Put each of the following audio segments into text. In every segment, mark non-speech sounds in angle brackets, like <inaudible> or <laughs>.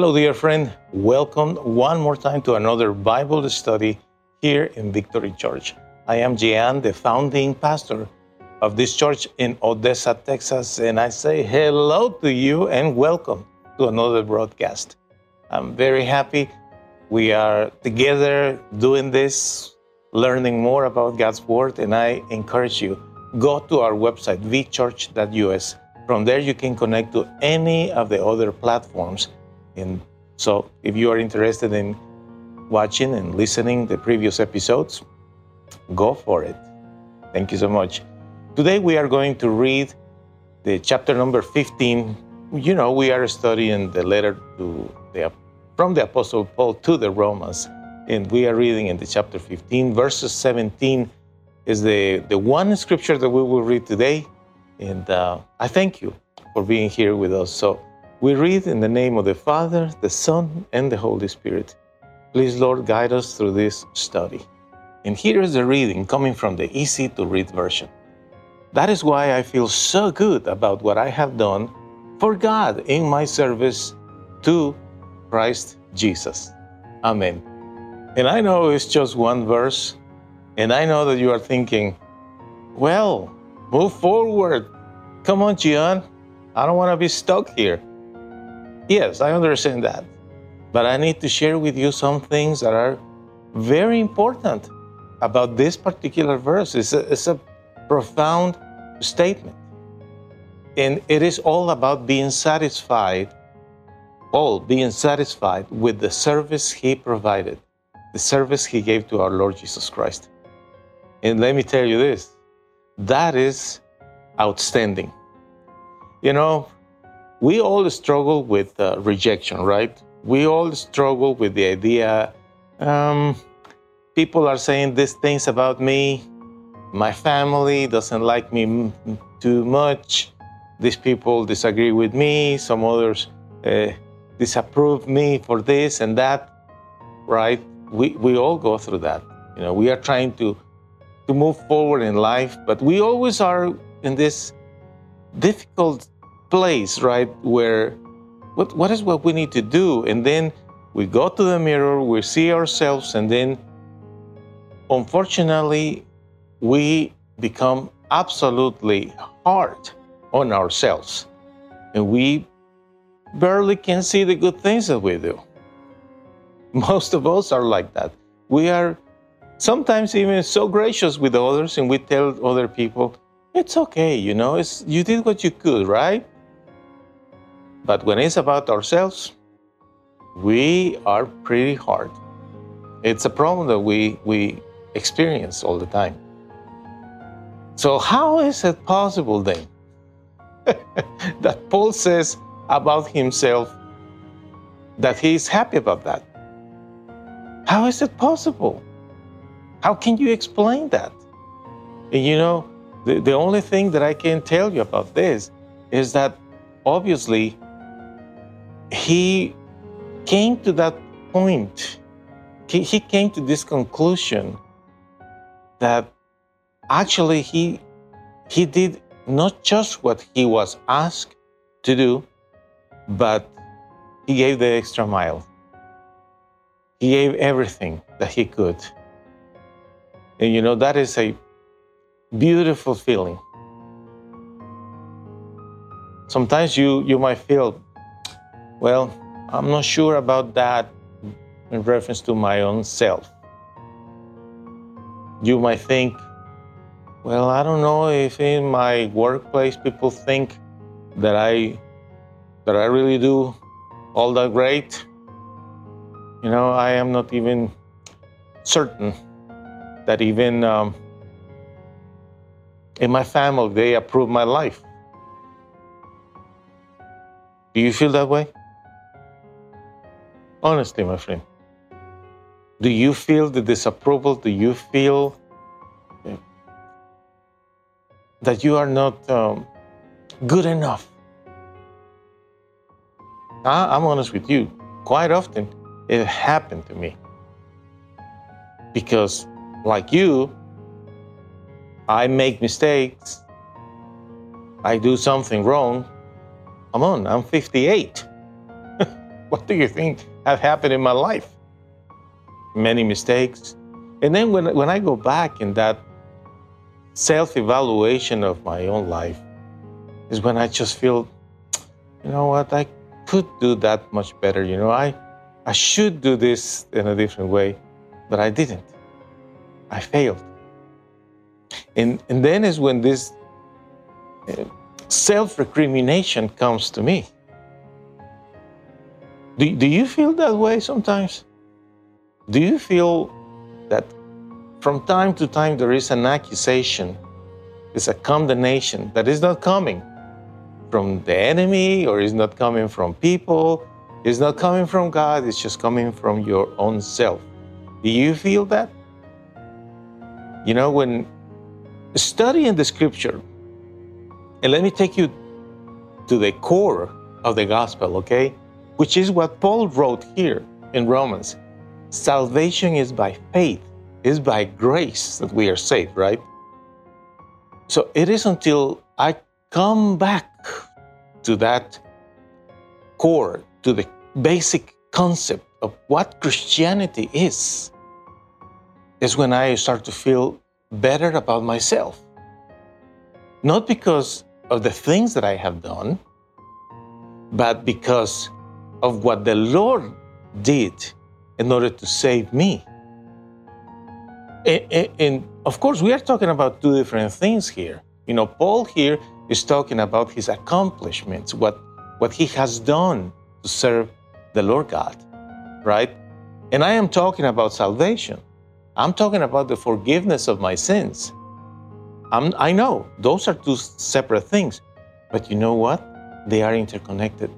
Hello, dear friend. Welcome one more time to another Bible study here in Victory Church. I am Gian, the founding pastor of this church in Odessa, Texas, and I say hello to you and welcome to another broadcast. I'm very happy we are together doing this, learning more about God's Word, and I encourage you go to our website, vchurch.us. From there, you can connect to any of the other platforms and so if you are interested in watching and listening the previous episodes, go for it. Thank you so much. Today we are going to read the chapter number 15. You know, we are studying the letter to the from the apostle Paul to the Romans and we are reading in the chapter 15 verses 17 is the the one scripture that we will read today and uh, I thank you for being here with us. So we read in the name of the Father, the Son, and the Holy Spirit. Please, Lord, guide us through this study. And here is the reading coming from the easy to read version. That is why I feel so good about what I have done for God in my service to Christ Jesus. Amen. And I know it's just one verse, and I know that you are thinking, well, move forward. Come on, Gian. I don't want to be stuck here. Yes, I understand that. But I need to share with you some things that are very important about this particular verse. It's a, it's a profound statement. And it is all about being satisfied, all being satisfied with the service He provided, the service He gave to our Lord Jesus Christ. And let me tell you this that is outstanding. You know, we all struggle with uh, rejection, right? We all struggle with the idea um, people are saying these things about me. My family doesn't like me too much. These people disagree with me. Some others uh, disapprove me for this and that, right? We, we all go through that. You know, we are trying to, to move forward in life, but we always are in this difficult place, right, where what, what is what we need to do? And then we go to the mirror, we see ourselves, and then unfortunately, we become absolutely hard on ourselves. And we barely can see the good things that we do. <laughs> Most of us are like that. We are sometimes even so gracious with others, and we tell other people, it's okay, you know, it's, you did what you could, right? But when it's about ourselves, we are pretty hard. It's a problem that we, we experience all the time. So, how is it possible then <laughs> that Paul says about himself that he is happy about that? How is it possible? How can you explain that? And you know, the, the only thing that I can tell you about this is that obviously he came to that point. He, he came to this conclusion that actually he, he did not just what he was asked to do, but he gave the extra mile. He gave everything that he could. And you know, that is a beautiful feeling. Sometimes you, you might feel well, I'm not sure about that in reference to my own self. You might think, well, I don't know if in my workplace people think that I that I really do all that great. You know, I am not even certain that even um, in my family they approve my life. Do you feel that way? Honestly, my friend, do you feel the disapproval? Do you feel that you are not um, good enough? I'm honest with you. Quite often, it happened to me. Because, like you, I make mistakes. I do something wrong. Come on, I'm 58. <laughs> What do you think have happened in my life? Many mistakes. And then when, when I go back in that self evaluation of my own life, is when I just feel, you know what, I could do that much better. You know, I, I should do this in a different way, but I didn't. I failed. And, and then is when this uh, self recrimination comes to me. Do, do you feel that way sometimes? Do you feel that from time to time there is an accusation, it's a condemnation that is not coming from the enemy or is not coming from people, it's not coming from God, it's just coming from your own self. Do you feel that? You know, when studying the scripture, and let me take you to the core of the gospel, okay? Which is what Paul wrote here in Romans. Salvation is by faith, is by grace that we are saved, right? So it is until I come back to that core, to the basic concept of what Christianity is, is when I start to feel better about myself. Not because of the things that I have done, but because of what the Lord did in order to save me. And, and, of course, we are talking about two different things here. You know, Paul here is talking about his accomplishments, what, what he has done to serve the Lord God, right? And I am talking about salvation. I'm talking about the forgiveness of my sins. I'm, I know those are two separate things, but you know what? They are interconnected.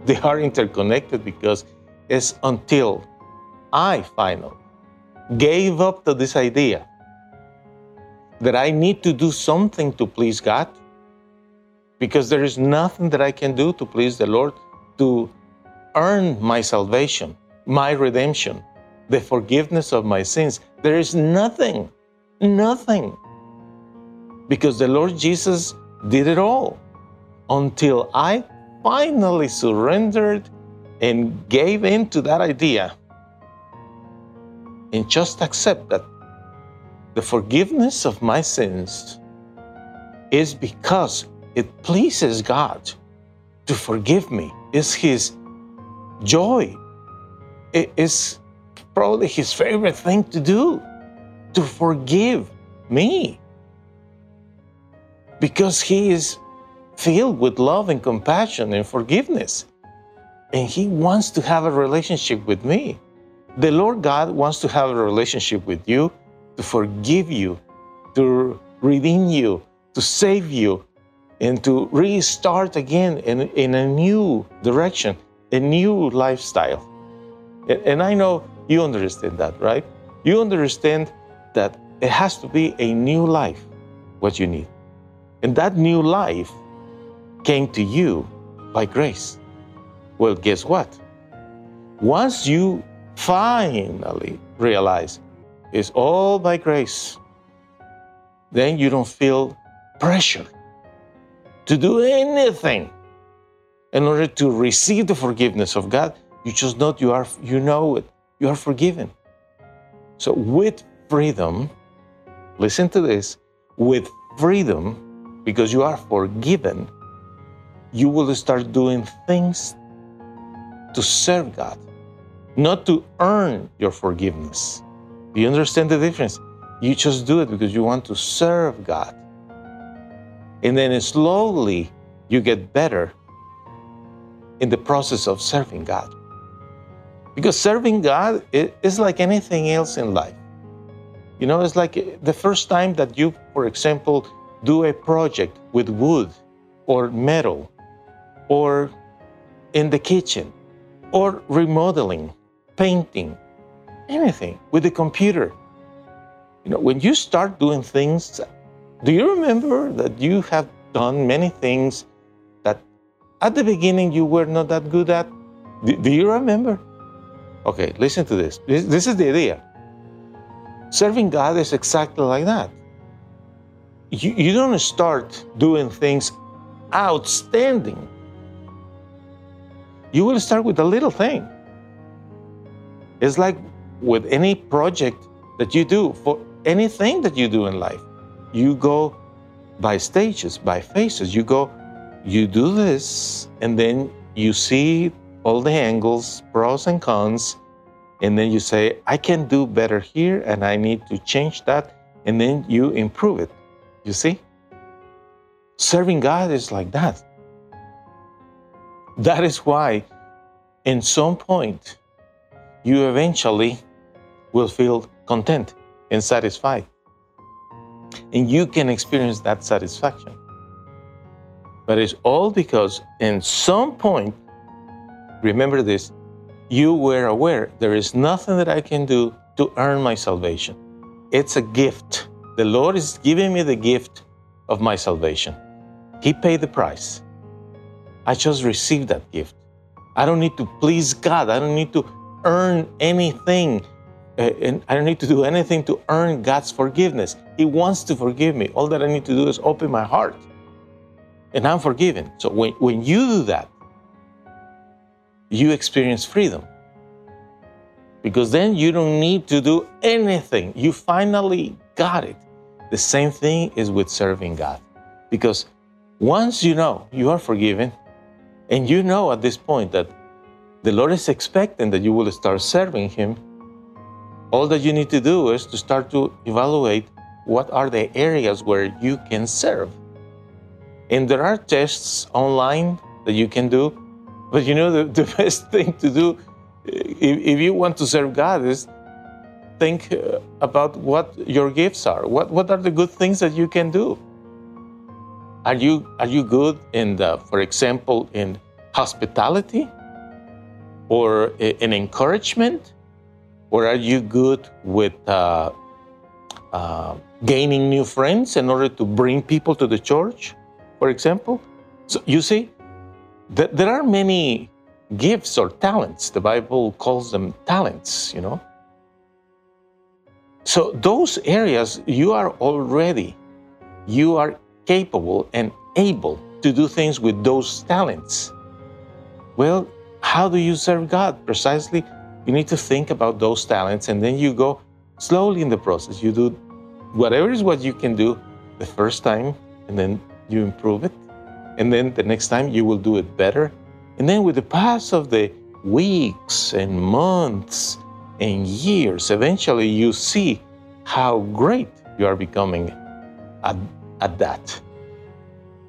<laughs> They are interconnected because it's until I finally gave up to this idea that I need to do something to please God, because there is nothing that I can do to please the Lord to earn my salvation, my redemption, the forgiveness of my sins. There is nothing, nothing. Because the Lord Jesus did it all until I finally surrendered and gave in to that idea and just accept that the forgiveness of my sins is because it pleases God to forgive me. It's His joy. It is probably His favorite thing to do, to forgive me. Because He is filled with love and compassion and forgiveness. And He wants to have a relationship with me. The Lord God wants to have a relationship with you, to forgive you, to redeem you, to save you, and to restart again in, in a new direction, a new lifestyle. And, and I know you understand that, right? You understand that it has to be a new life, what you need. And that new life came to you by grace. Well, guess what? Once you finally realize it's all by grace, then you don't feel pressure to do anything in order to receive the forgiveness of God. You just know you are you know it. You are forgiven. So with freedom, listen to this, with freedom, because you are forgiven, you will start doing things to serve God, not to earn your forgiveness. Do you understand the difference? You just do it because you want to serve God. And then slowly you get better in the process of serving God. Because serving God is like anything else in life. You know, it's like the first time that you, for example, do a project with wood or metal or in the kitchen or remodeling, painting, anything with the computer. You know, when you start doing things, do you remember that you have done many things that at the beginning you were not that good at? Do, you remember? Okay, listen to this. this. This is the idea. Serving God is exactly like that. You, you don't start doing things outstanding You will start with a little thing. It's like with any project that you do, for anything that you do in life, you go by stages, by phases. You go, you do this, and then you see all the angles, pros and cons, and then you say, I can do better here, and I need to change that, and then you improve it. You see? Serving God is like that. That is why, in some point, you eventually will feel content and satisfied. And you can experience that satisfaction. But it's all because, in some point, remember this, you were aware there is nothing that I can do to earn my salvation. It's a gift. The Lord is giving me the gift of my salvation. He paid the price. I just received that gift. I don't need to please God. I don't need to earn anything. Uh, and I don't need to do anything to earn God's forgiveness. He wants to forgive me. All that I need to do is open my heart. And I'm forgiven. So when, when you do that, you experience freedom. Because then you don't need to do anything. You finally got it. The same thing is with serving God. Because once you know you are forgiven, and you know at this point that the Lord is expecting that you will start serving Him, all that you need to do is to start to evaluate what are the areas where you can serve. And there are tests online that you can do, but you know, the, the <laughs> best thing to do if, if you want to serve God is think uh, about what your gifts are. What, what are the good things that you can do? Are you, are you good in, the, for example, in hospitality or in encouragement? Or are you good with uh, uh, gaining new friends in order to bring people to the church, for example? So you see, th- there are many gifts or talents. The Bible calls them talents, you know. So those areas you are already, you are capable and able to do things with those talents. Well, how do you serve God? Precisely, you need to think about those talents and then you go slowly in the process. You do whatever is what you can do the first time and then you improve it. And then the next time you will do it better and then with the pass of the weeks and months and years, eventually you see how great you are becoming at, at that.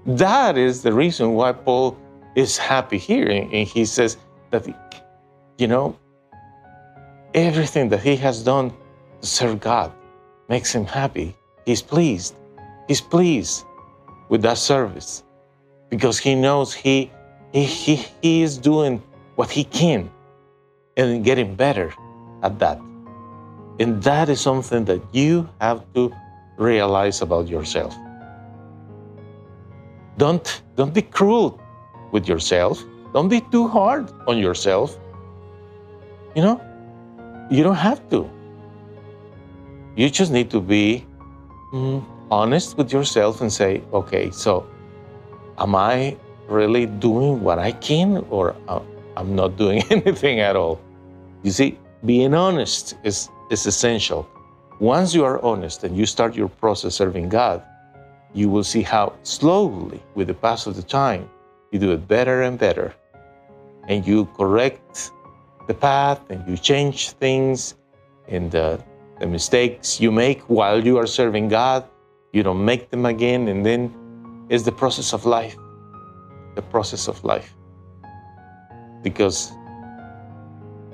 That is the reason why Paul is happy here. And he says that, you know, everything that he has done to serve God makes him happy. He's pleased. He's pleased with that service because he knows he he, he, he is doing what he can and getting better at that. And that is something that you have to realize about yourself. Don't, don't be cruel with yourself. Don't be too hard on yourself. You know, you don't have to. You just need to be mm, honest with yourself and say, okay, so am I really doing what I can or uh, I'm not doing <laughs> anything at all. You see, being honest is, is essential. Once you are honest and you start your process serving God, you will see how slowly, with the pass of the time, you do it better and better. And you correct the path and you change things and uh, the mistakes you make while you are serving God, you don't make them again. And then it's the process of life the process of life. Because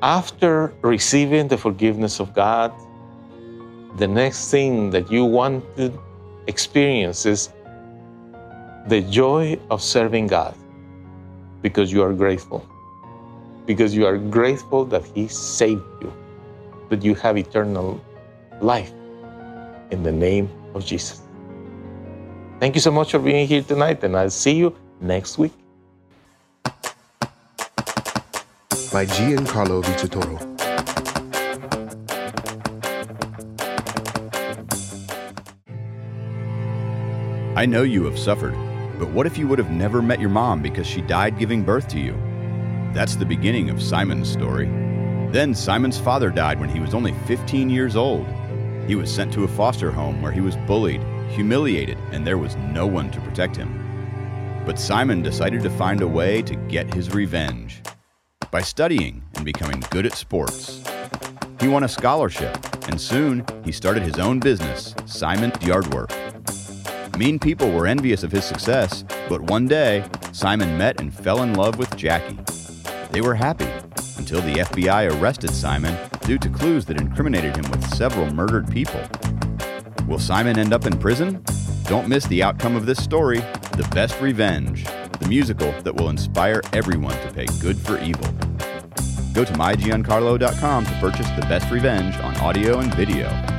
after receiving the forgiveness of God, the next thing that you want to experience is the joy of serving God because you are grateful. Because you are grateful that He saved you, that you have eternal life in the name of Jesus. Thank you so much for being here tonight, and I'll see you next week. By Giancarlo Vitatoro. I know you have suffered, but what if you would have never met your mom because she died giving birth to you? That's the beginning of Simon's story. Then Simon's father died when he was only 15 years old. He was sent to a foster home where he was bullied, humiliated, and there was no one to protect him. But Simon decided to find a way to get his revenge by studying and becoming good at sports. He won a scholarship, and soon he started his own business, Simon Yardwork. Mean people were envious of his success, but one day, Simon met and fell in love with Jackie. They were happy until the FBI arrested Simon due to clues that incriminated him with several murdered people. Will Simon end up in prison? Don't miss the outcome of this story The Best Revenge, the musical that will inspire everyone to pay good for evil. Go to mygiancarlo.com to purchase The Best Revenge on audio and video.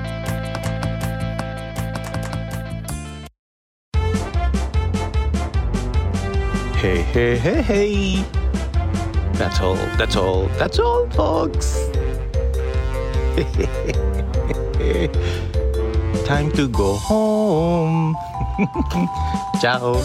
Hey, hey, hey, hey. That's all, that's all, that's all, folks. <laughs> Time to go home. <laughs> Ciao.